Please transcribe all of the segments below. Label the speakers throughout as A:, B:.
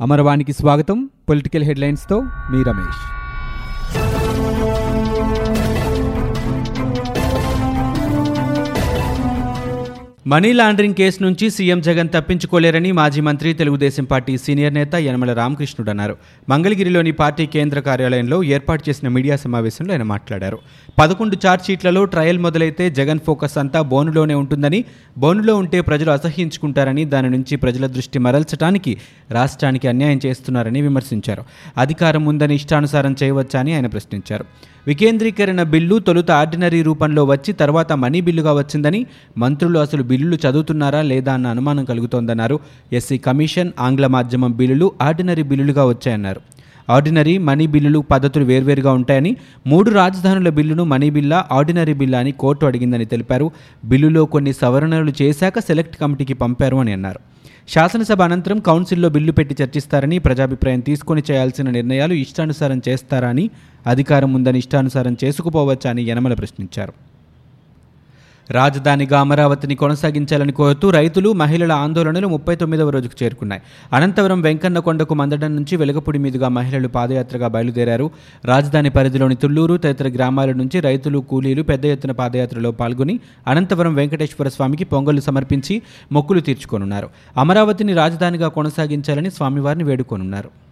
A: అమరవాణికి స్వాగతం. పొలిటికల్ హెడ్లైన్స్తో మీ రమేష్. మనీ లాండరింగ్ కేసు నుంచి సీఎం జగన్ తప్పించుకోలేరని మాజీ మంత్రి తెలుగుదేశం పార్టీ సీనియర్ నేత యనమల రామకృష్ణుడు అన్నారు. మంగళగిరిలోని పార్టీ కేంద్ర కార్యాలయంలో ఏర్పాటు చేసిన మీడియా సమావేశంలో ఆయన మాట్లాడారు. పదకొండు ఛార్జ్షీట్లలో ట్రయల్ మొదలైతే జగన్ ఫోకస్ అంతా బోనులోనే ఉంటుందని బోనులో ఉంటే ప్రజలు అసహ్యించుకుంటారని దాని నుంచి ప్రజల దృష్టి మరల్చడానికి రాష్ట్రానికి అన్యాయం చేస్తున్నారని విమర్శించారు. అధికారం ఉందని ఇష్టానుసారం చేయవచ్చని ఆయన ప్రశ్నించారు. వికేంద్రీకరణ బిల్లు తొలుత ఆర్డినరీ రూపంలో వచ్చి తర్వాత మనీ బిల్లుగా వచ్చిందని మంత్రులు అసలు బిల్లులు చదువుతున్నారా లేదా అన్న అనుమానం కలుగుతోందన్నారు. ఎస్సీ కమిషన్ ఆంగ్ల మాధ్యమం బిల్లులు ఆర్డినరీ బిల్లులుగా వచ్చాయన్నారు. ఆర్డినరీ మనీ బిల్లులు పద్ధతులు వేర్వేరుగా ఉంటాయని మూడు రాజధానుల బిల్లును మనీ బిల్లా ఆర్డినరీ బిల్లా అని కోర్టు అడిగిందని తెలిపారు. బిల్లులో కొన్ని సవరణలు చేశాక సెలెక్ట్ కమిటీకి పంపారు అని అన్నారు. శాసనసభ అనంతరం కౌన్సిల్లో బిల్లు పెట్టి చర్చిస్తారని ప్రజాభిప్రాయం తీసుకొని చేయాల్సిన నిర్ణయాలు ఇష్టానుసారం చేస్తారా అని అధికారం ఉందని ఇష్టానుసారం చేసుకుపోవచ్చా అని యనమల ప్రశ్నించారు. రాజధానిగా అమరావతిని కొనసాగించాలని కోరుతూ రైతులు మహిళల ఆందోళనలు ముప్పై తొమ్మిదవ రోజుకు చేరుకున్నాయి. అనంతవరం వెంకన్నకొండకు మందడం నుంచి వెలగపూడి మీదుగా మహిళలు పాదయాత్రగా బయలుదేరారు. రాజధాని పరిధిలోని తుళ్ళూరు తదితర గ్రామాల నుంచి రైతులు కూలీలు పెద్ద ఎత్తున పాదయాత్రలో పాల్గొని అనంతవరం వెంకటేశ్వర స్వామికి పొంగలు సమర్పించి మొక్కులు తీర్చుకోనున్నారు. అమరావతిని రాజధానిగా కొనసాగించాలని స్వామివారిని వేడుకోనున్నారు.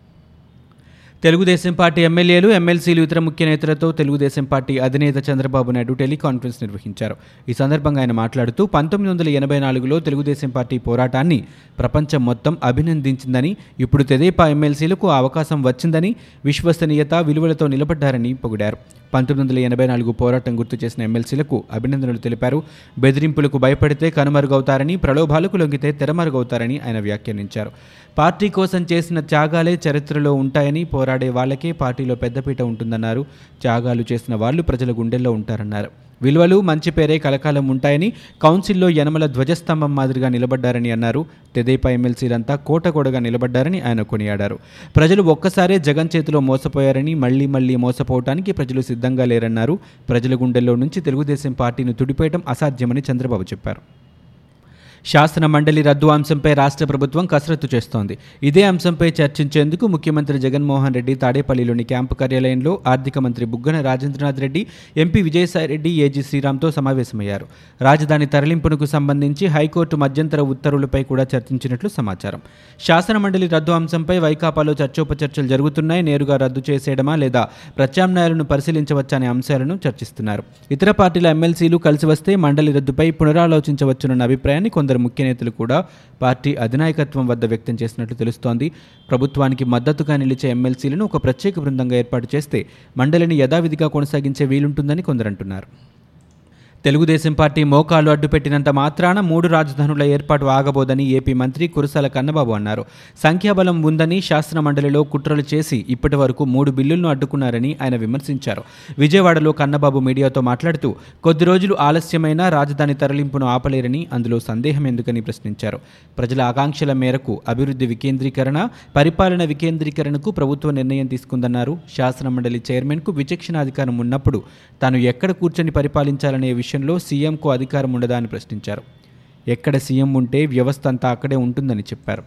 A: తెలుగుదేశం పార్టీ ఎమ్మెల్యేలు ఎమ్మెల్సీలు ఇతర ముఖ్య నేతలతో తెలుగుదేశం పార్టీ అధినేత చంద్రబాబు నాయుడు టెలికాన్ఫరెన్స్ నిర్వహించారు. ఈ సందర్భంగా ఆయన మాట్లాడుతూ పంతొమ్మిది వందల ఎనభై నాలుగులో తెలుగుదేశం పార్టీ పోరాటాన్ని ప్రపంచం మొత్తం అభినందించిందని ఇప్పుడు తెదేపా ఎమ్మెల్సీలకు అవకాశం వచ్చిందని విశ్వసనీయత విలువలతో నిలబడ్డారని పొగిడారు. పంతొమ్మిది వందల ఎనభై నాలుగు పోరాటం గుర్తు చేసిన ఎమ్మెల్సీలకు అభినందనలు తెలిపారు. బెదిరింపులకు భయపడితే కనుమరుగవుతారని ప్రలోభాలకు లొంగితే తెరమరుగవుతారని ఆయన వ్యాఖ్యానించారు. పార్టీ కోసం చేసిన త్యాగాలే చరిత్రలో ఉంటాయని పోరాడే వాళ్ళకే పార్టీలో పెద్దపీట ఉంటుందన్నారు. త్యాగాలు చేసిన వాళ్ళు ప్రజల గుండెల్లో ఉంటారన్నారు. విలువలు మంచి పేరే కలకాలం ఉంటాయని కౌన్సిల్లో యనమల ధ్వజస్తంభం మాదిరిగా నిలబడ్డారని అన్నారు. తెదేపా ఎమ్మెల్సీలంతా కోటగోడగా నిలబడ్డారని ఆయన కొనియాడారు. ప్రజలు ఒక్కసారే జగన్ చేతిలో మోసపోయారని మళ్ళీ మళ్ళీ మోసపోవటానికి ప్రజలు సిద్ధంగా లేరన్నారు. ప్రజల గుండెల్లో నుంచి తెలుగుదేశం పార్టీని తుడిపేయడం అసాధ్యమని చంద్రబాబు చెప్పారు. శాసన మండలి రద్దు అంశంపై రాష్ట్ర ప్రభుత్వం కసరత్తు చేస్తోంది. ఇదే అంశంపై చర్చించేందుకు ముఖ్యమంత్రి జగన్మోహన్ రెడ్డి తాడేపల్లిలోని క్యాంపు కార్యాలయంలో ఆర్థిక మంత్రి బుగ్గన రాజేంద్రనాథ్ రెడ్డి ఎంపీ విజయసాయిరెడ్డి ఏజీ శ్రీరామ్తో సమావేశమయ్యారు. రాజధాని తరలింపునకు సంబంధించి హైకోర్టు మధ్యంతర ఉత్తర్వులపై కూడా చర్చించినట్లు సమాచారం. శాసన మండలి రద్దు అంశంపై వైకాపాలో చర్చోపచర్చలు జరుగుతున్నాయి. నేరుగా రద్దు చేసేయడమా లేదా ప్రత్యామ్నాయాలను పరిశీలించవచ్చనే అంశాలను చర్చిస్తున్నారు. ఇతర పార్టీల ఎమ్మెల్సీలు కలిసి వస్తే మండలి రద్దుపై పునరాలోచించవచ్చునన్న అభిప్రాయాన్ని కొందరు ముఖ్య నేతలు కూడా పార్టీ అధినాయకత్వం వద్ద వ్యక్తం చేసినట్లు తెలుస్తోంది. ప్రభుత్వానికి మద్దతుగా నిలిచే ఎమ్మెల్సీలను ఒక ప్రత్యేక బృందంగా ఏర్పాటు చేస్తే మండలిని యథావిధిగా కొనసాగించే వీలుంటుందని కొందరంటున్నారు తెలుగుదేశం పార్టీ మోకాలు అడ్డుపెట్టినంత మాత్రాన మూడు రాజధానుల ఏర్పాటు ఆగబోదని ఏపీ మంత్రి కురసాల కన్నబాబు అన్నారు. సంఖ్యాబలం ఉందని శాసన మండలిలో కుట్రలు చేసి ఇప్పటి వరకు మూడు బిల్లులను అడ్డుకున్నారని ఆయన విమర్శించారు. విజయవాడలో కన్నబాబు మీడియాతో మాట్లాడుతూ కొద్ది రోజులు ఆలస్యమైన రాజధాని తరలింపును ఆపలేరని అందులో సందేహం ఎందుకని ప్రశ్నించారు. ప్రజల ఆకాంక్షల మేరకు అభివృద్ధి వికేంద్రీకరణ పరిపాలన వికేంద్రీకరణకు ప్రభుత్వం నిర్ణయం తీసుకుందన్నారు. శాసన మండలి చైర్మన్కు విచక్షణాధికారం ఉన్నప్పుడు తాను ఎక్కడ కూర్చొని పరిపాలించాలనే విషయం విషయంలో సీఎంకు అధికారం ఉండదా అని ప్రశ్నించారు. ఎక్కడ సీఎం ఉంటే వ్యవస్థ అంతా అక్కడే ఉంటుందని చెప్పారు.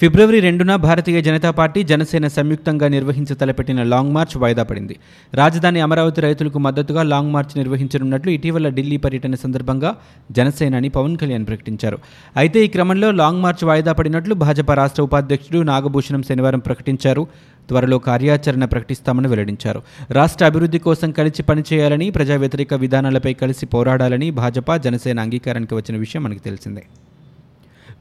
A: ఫిబ్రవరి రెండున భారతీయ జనతా పార్టీ జనసేన సంయుక్తంగా నిర్వహించ తలపెట్టిన లాంగ్ మార్చ్ వాయిదా పడింది. రాజధాని అమరావతి రైతులకు మద్దతుగా లాంగ్ మార్చ్ నిర్వహించనున్నట్లు ఇటీవల ఢిల్లీ పర్యటన సందర్భంగా జనసేనాని పవన్ కళ్యాణ్ ప్రకటించారు. అయితే ఈ క్రమంలో లాంగ్ మార్చ్ వాయిదా పడినట్లు భాజపా రాష్ట్ర ఉపాధ్యక్షుడు నాగభూషణం శనివారం ప్రకటించారు. త్వరలో కార్యాచరణ ప్రకటిస్తామని వెల్లడించారు. రాష్ట్ర అభివృద్ధి కోసం కలిసి పనిచేయాలని ప్రజా వ్యతిరేక విధానాలపై కలిసి పోరాడాలని భాజపా జనసేన అంగీకారానికి వచ్చిన విషయం మనకు తెలిసిందే.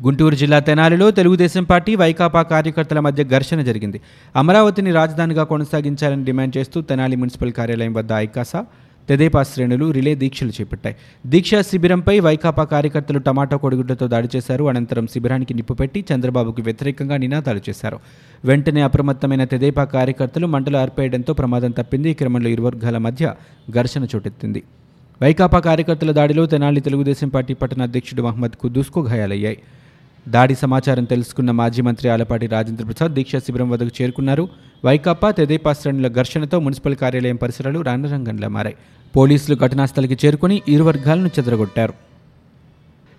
A: గుంటూరు జిల్లా తెనాలిలో తెలుగుదేశం పార్టీ వైకాపా కార్యకర్తల మధ్య ఘర్షణ జరిగింది. అమరావతిని రాజధానిగా కొనసాగించాలని డిమాండ్ చేస్తూ తెనాలి మున్సిపల్ కార్యాలయం వద్ద ఐకాసా తెదేపా శ్రేణులు రిలే దీక్షలు చేపట్టాయి. దీక్షా శిబిరంపై వైకాపా కార్యకర్తలు టమాటా కొడుగుడ్లతో దాడి చేశారు. అనంతరం శిబిరానికి నిప్పుపెట్టి చంద్రబాబుకు వ్యతిరేకంగా నినాదాలు చేశారు. వెంటనే అప్రమత్తమైన తెదేపా కార్యకర్తలు మంటలు ఆర్పేయడంతో ప్రమాదం తప్పింది. ఈ క్రమంలో ఇరు వర్గాల మధ్య ఘర్షణ చోటెత్తింది. వైకాపా కార్యకర్తల దాడిలో తెనాలి తెలుగుదేశం పార్టీ పట్టణ అధ్యక్షుడు మహమ్మద్ కుద్దూస్కు గాయాలయ్యాయి దాడి సమాచారం తెలుసుకున్న మాజీ మంత్రి ఆలపాటి రాజేంద్ర ప్రసాద్ దీక్షా శిబిరం వద్దకు చేరుకున్నారు. వైకాపా తెదేపా శ్రేణుల ఘర్షణతో మున్సిపల్ కార్యాలయం పరిసరాలు రణరంగంలా మారాయి. పోలీసులు ఘటనాస్థలికి చేరుకుని ఇరు వర్గాలను చెదరగొట్టారు.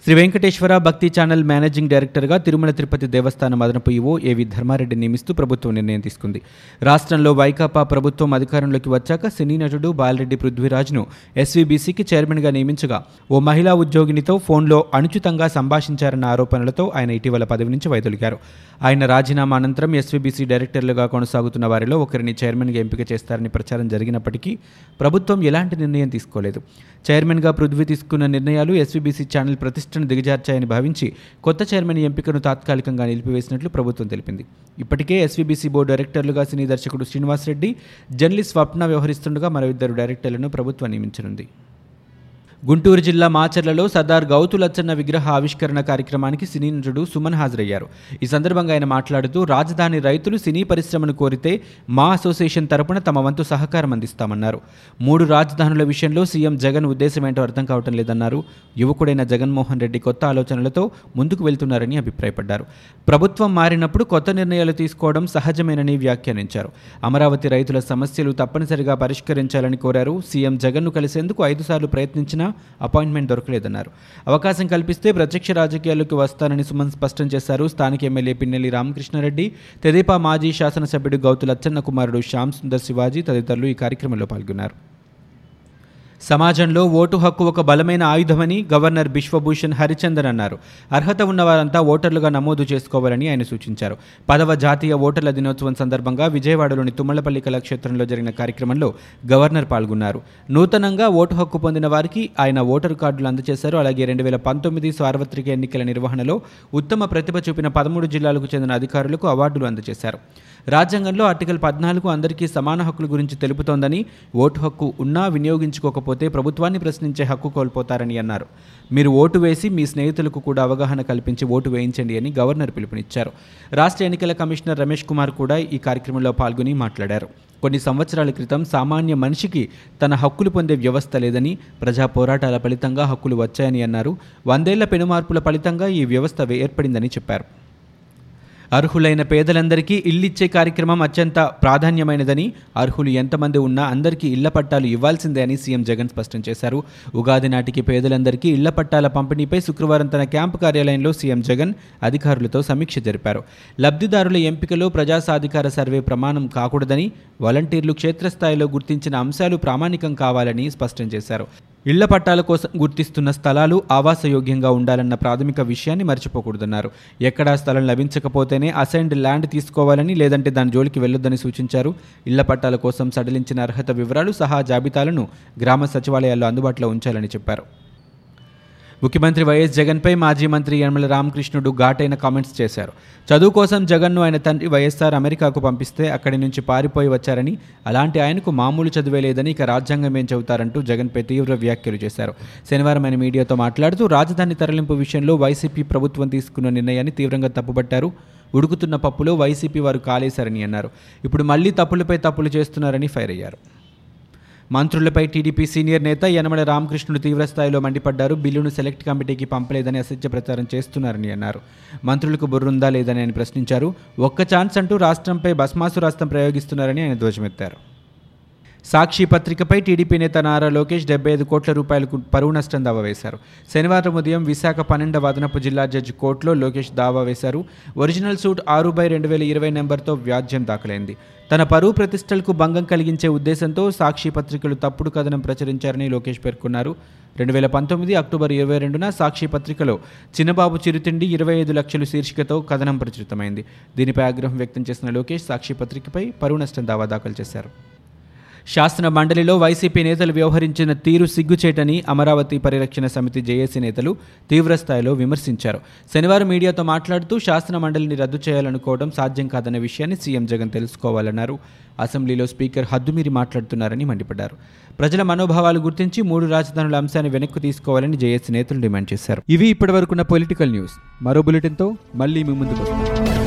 A: శ్రీ వెంకటేశ్వర భక్తి ఛానల్ మేనేజింగ్ డైరెక్టర్గా తిరుమల తిరుపతి దేవస్థానం అదనపు ఈవో ఏవి ధర్మారెడ్డి నియమిస్తూ ప్రభుత్వం నిర్ణయం తీసుకుంది. రాష్ట్రంలో వైకాపా ప్రభుత్వం అధికారంలోకి వచ్చాక సినీ నటుడు బాలరెడ్డి పృథ్వీరాజ్ను ఎస్వీబీసీకి చైర్మన్గా నియమించగా ఓ మహిళా ఉద్యోగినితో ఫోన్లో అనుచితంగా సంభాషించారన్న ఆరోపణలతో ఆయన ఇటీవల పదవి నుంచి వైదొలిగారు. ఆయన రాజీనామా అనంతరం ఎస్వీబీసీ డైరెక్టర్లుగా కొనసాగుతున్న వారిలో ఒకరిని చైర్మన్గా ఎంపిక చేస్తారని ప్రచారం జరిగినప్పటికీ ప్రభుత్వం ఎలాంటి నిర్ణయం తీసుకోలేదు. చైర్మన్గా పృథ్వీ తీసుకున్న నిర్ణయాలు ఎస్వీబీసీ ఛానల్ ప్రతిష్టను దిగజార్చాయని భావించి కొత్త చైర్మన్ ఎంపికను తాత్కాలికంగా నిలిపివేసినట్లు ప్రభుత్వం తెలిపింది. ఇప్పటికే ఎస్వీబీసీ బోర్డు డైరెక్టర్లుగా సినీ దర్శకుడు శ్రీనివాస్ రెడ్డి జర్నలిస్ట్ స్వప్న వ్యవహరిస్తుండగా మరో ఇద్దరు డైరెక్టర్లను ప్రభుత్వం నియమించనుంది. గుంటూరు జిల్లా మాచర్లలో సర్దార్ గౌతులచ్చన్న విగ్రహ ఆవిష్కరణ కార్యక్రమానికి సినీ నటుడు సుమన్ హాజరయ్యారు. ఈ సందర్భంగా ఆయన మాట్లాడుతూ రాజధాని రైతులు సినీ పరిశ్రమను కోరితే మా అసోసియేషన్ తరపున తమ వంతు సహకారం అందిస్తామన్నారు. మూడు రాజధానుల విషయంలో సీఎం జగన్ ఉద్దేశం ఏంటో అర్థం కావటం లేదన్నారు. యువకుడైన జగన్మోహన్ రెడ్డి కొత్త ఆలోచనలతో ముందుకు వెళ్తున్నారని అభిప్రాయపడ్డారు. ప్రభుత్వం మారినప్పుడు కొత్త నిర్ణయాలు తీసుకోవడం సహజమేనని వ్యాఖ్యానించారు. అమరావతి రైతుల సమస్యలు తప్పనిసరిగా పరిష్కరించాలని కోరారు. సీఎం జగన్ను కలిసేందుకు ఐదుసార్లు ప్రయత్నించినా అపాయింట్మెంట్ దొరకలేదన్నారు. అవకాశం కల్పిస్తే ప్రత్యక్ష రాజకీయాల్లోకి వస్తానని సుమన్ స్పష్టం చేశారు. స్థానిక ఎమ్మెల్యే పిన్నెల్లి రామకృష్ణారెడ్డి తెదేపా మాజీ శాసనసభ్యుడు గౌతు లచ్చన్న కుమారుడు శ్యామ్ సుందర్ శివాజీ తదితరులు ఈ కార్యక్రమంలో పాల్గొన్నారు. సమాజంలో ఓటు హక్కు ఒక బలమైన ఆయుధమని గవర్నర్ బిశ్వభూషణ్ హరిచందన్ అన్నారు. అర్హత ఉన్నవారంతా ఓటర్లుగా నమోదు చేసుకోవాలని ఆయన సూచించారు. పదవ జాతీయ ఓటర్ల దినోత్సవం సందర్భంగా విజయవాడలోని తుమ్మలపల్లి కళాక్షేత్రంలో జరిగిన కార్యక్రమంలో గవర్నర్ పాల్గొన్నారు. నూతనంగా ఓటు హక్కు పొందిన వారికి ఆయన ఓటరు కార్డులు అందజేశారు అలాగే రెండు వేల పంతొమ్మిది సార్వత్రిక ఎన్నికల నిర్వహణలో ఉత్తమ ప్రతిభ చూపిన పదమూడు జిల్లాలకు చెందిన అధికారులకు అవార్డులు అందజేశారు రాజ్యాంగంలో ఆర్టికల్ పద్నాలుగు అందరికీ సమాన హక్కుల గురించి తెలుపుతోందని ఓటు హక్కు ఉన్నా వినియోగించుకోకపోతే ప్రభుత్వాన్ని ప్రశ్నించే హక్కు కోల్పోతారని అన్నారు. మీరు ఓటు వేసి మీ స్నేహితులకు కూడా అవగాహన కల్పించి ఓటు వేయించండి అని గవర్నర్ పిలుపునిచ్చారు. రాష్ట్ర ఎన్నికల కమిషనర్ రమేష్ కుమార్ కూడా ఈ కార్యక్రమంలో పాల్గొని మాట్లాడారు. కొన్ని సంవత్సరాల క్రితం సామాన్య మనిషికి తన హక్కులు పొందే వ్యవస్థ లేదని ప్రజా పోరాటాల ఫలితంగా హక్కులు వచ్చాయని అన్నారు. వందేళ్ళ పెనుమార్పుల ఫలితంగా ఈ వ్యవస్థ ఏర్పడిందని చెప్పారు. అర్హులైన పేదలందరికీ ఇల్లిచ్చే కార్యక్రమం అత్యంత ప్రాధాన్యమైనదని అర్హులు ఎంతమంది ఉన్నా అందరికీ ఇళ్ళ పట్టాలు ఇవ్వాల్సిందే అని సీఎం జగన్ స్పష్టం చేశారు. ఉగాది నాటికి పేదలందరికీ ఇళ్ళ పట్టాల పంపిణీపై శుక్రవారం తన క్యాంపు కార్యాలయంలో సీఎం జగన్ అధికారులతో సమీక్ష జరిపారు. లబ్ధిదారుల ఎంపికలో ప్రజా సాధికార సర్వే ప్రమాణం కాకూడదని వాలంటీర్లు క్షేత్రస్థాయిలో గుర్తించిన అంశాలు ప్రామాణికం కావాలని స్పష్టం చేశారు. ఇళ్ళ పట్టాల కోసం గుర్తిస్తున్న స్థలాలు ఆవాసయోగ్యంగా ఉండాలన్న ప్రాథమిక విషయాన్ని మర్చిపోకూడదన్నారు. ఎక్కడా స్థలం లభించకపోతేనే అసైన్డ్ ల్యాండ్ తీసుకోవాలని లేదంటే దాని జోలికి వెళ్ళొద్దని సూచించారు. ఇళ్ళ పట్టాల కోసం సడలించిన అర్హత వివరాలు సహా జాబితాలను గ్రామ సచివాలయాల్లో అందుబాటులో ఉంచాలని చెప్పారు. ముఖ్యమంత్రి వైఎస్ జగన్పై మాజీ మంత్రి యనమల రామకృష్ణుడు ఘాటైన కామెంట్స్ చేశారు. చదువు కోసం జగన్ను ఆయన తండ్రి వైఎస్ఆర్ అమెరికాకు పంపిస్తే అక్కడి నుంచి పారిపోయి వచ్చారని అలాంటి ఆయనకు మామూలు చదివే లేదని ఇక రాజ్యాంగం ఏం చెబుతారంటూ జగన్పై తీవ్ర వ్యాఖ్యలు చేశారు. శనివారం ఆయన మీడియాతో మాట్లాడుతూ రాజధాని తరలింపు విషయంలో వైసీపీ ప్రభుత్వం తీసుకున్న నిర్ణయాన్ని తీవ్రంగా తప్పుపట్టారు. ఉడుకుతున్న పప్పులో వైసీపీ వారు కాలేశారని అన్నారు. ఇప్పుడు మళ్ళీ తప్పులపై తప్పులు చేస్తున్నారని ఫైర్ అయ్యారు. మంత్రులపై టీడీపీ సీనియర్ నేత యనమల రామకృష్ణుడు తీవ్రస్థాయిలో మండిపడ్డారు. బిల్లును సెలెక్ట్ కమిటీకి పంపలేదని అసత్య ప్రచారం చేస్తున్నారని అన్నారు. మంత్రులకు బుర్రుందా లేదని ఆయన ప్రశ్నించారు. ఒక్క ఛాన్స్ అంటూ రాష్ట్రంపై భస్మాసు రాష్ట్రం ప్రయోగిస్తున్నారని ఆయన ధ్వజమెత్తారు. సాక్షి పత్రికపై టీడీపీ నేత నారా లోకేష్ డెబ్బై ఐదు కోట్ల రూపాయలకు పరువు నష్టం దావా వేశారు. శనివారం ఉదయం విశాఖ పన్నెండవ అదనపు జిల్లా జడ్జి కోర్టులో లోకేష్ దావా వేశారు. ఒరిజినల్ సూట్ ఆరు బై రెండు వేల ఇరవై నెంబర్తో వ్యాజ్యం దాఖలైంది. తన పరువు ప్రతిష్టలకు భంగం కలిగించే ఉద్దేశంతో సాక్షి పత్రికలు తప్పుడు కథనం ప్రచురించారని లోకేష్ పేర్కొన్నారు. రెండు వేల పంతొమ్మిది అక్టోబర్ ఇరవై రెండున సాక్షి పత్రికలో చిన్నబాబు చిరుతిండి ఇరవై ఐదు లక్షలు శీర్షికతో కథనం ప్రచురితమైంది. దీనిపై ఆగ్రహం వ్యక్తం చేసిన లోకేష్ సాక్షి పత్రికపై పరువు నష్టం దావా దాఖలు చేశారు. శాసన మండలిలో వైసీపీ నేతలు వ్యవహరించిన తీరు సిగ్గుచేటని అమరావతి పరిరక్షణ సమితి జేఏసీ నేతలు తీవ్రస్థాయిలో విమర్శించారు. శనివారం మీడియాతో మాట్లాడుతూ శాసన మండలిని రద్దు చేయాలనుకోవడం సాధ్యం కాదన్న విషయాన్ని సీఎం జగన్ తెలుసుకోవాలన్నారు. అసెంబ్లీలో స్పీకర్ హద్దుమీరి మాట్లాడుతున్నారని మండిపడ్డారు. ప్రజల మనోభావాలు గుర్తించి మూడు రాజధానుల అంశాన్ని వెనక్కు తీసుకోవాలని జేఏసీ నేతలు డిమాండ్ చేశారు. ఇవి ఇప్పటివరకున్న పొలిటికల్ న్యూస్. మరో బులెటిన్తో మళ్ళీ మీ ముందుకు వస్తాం.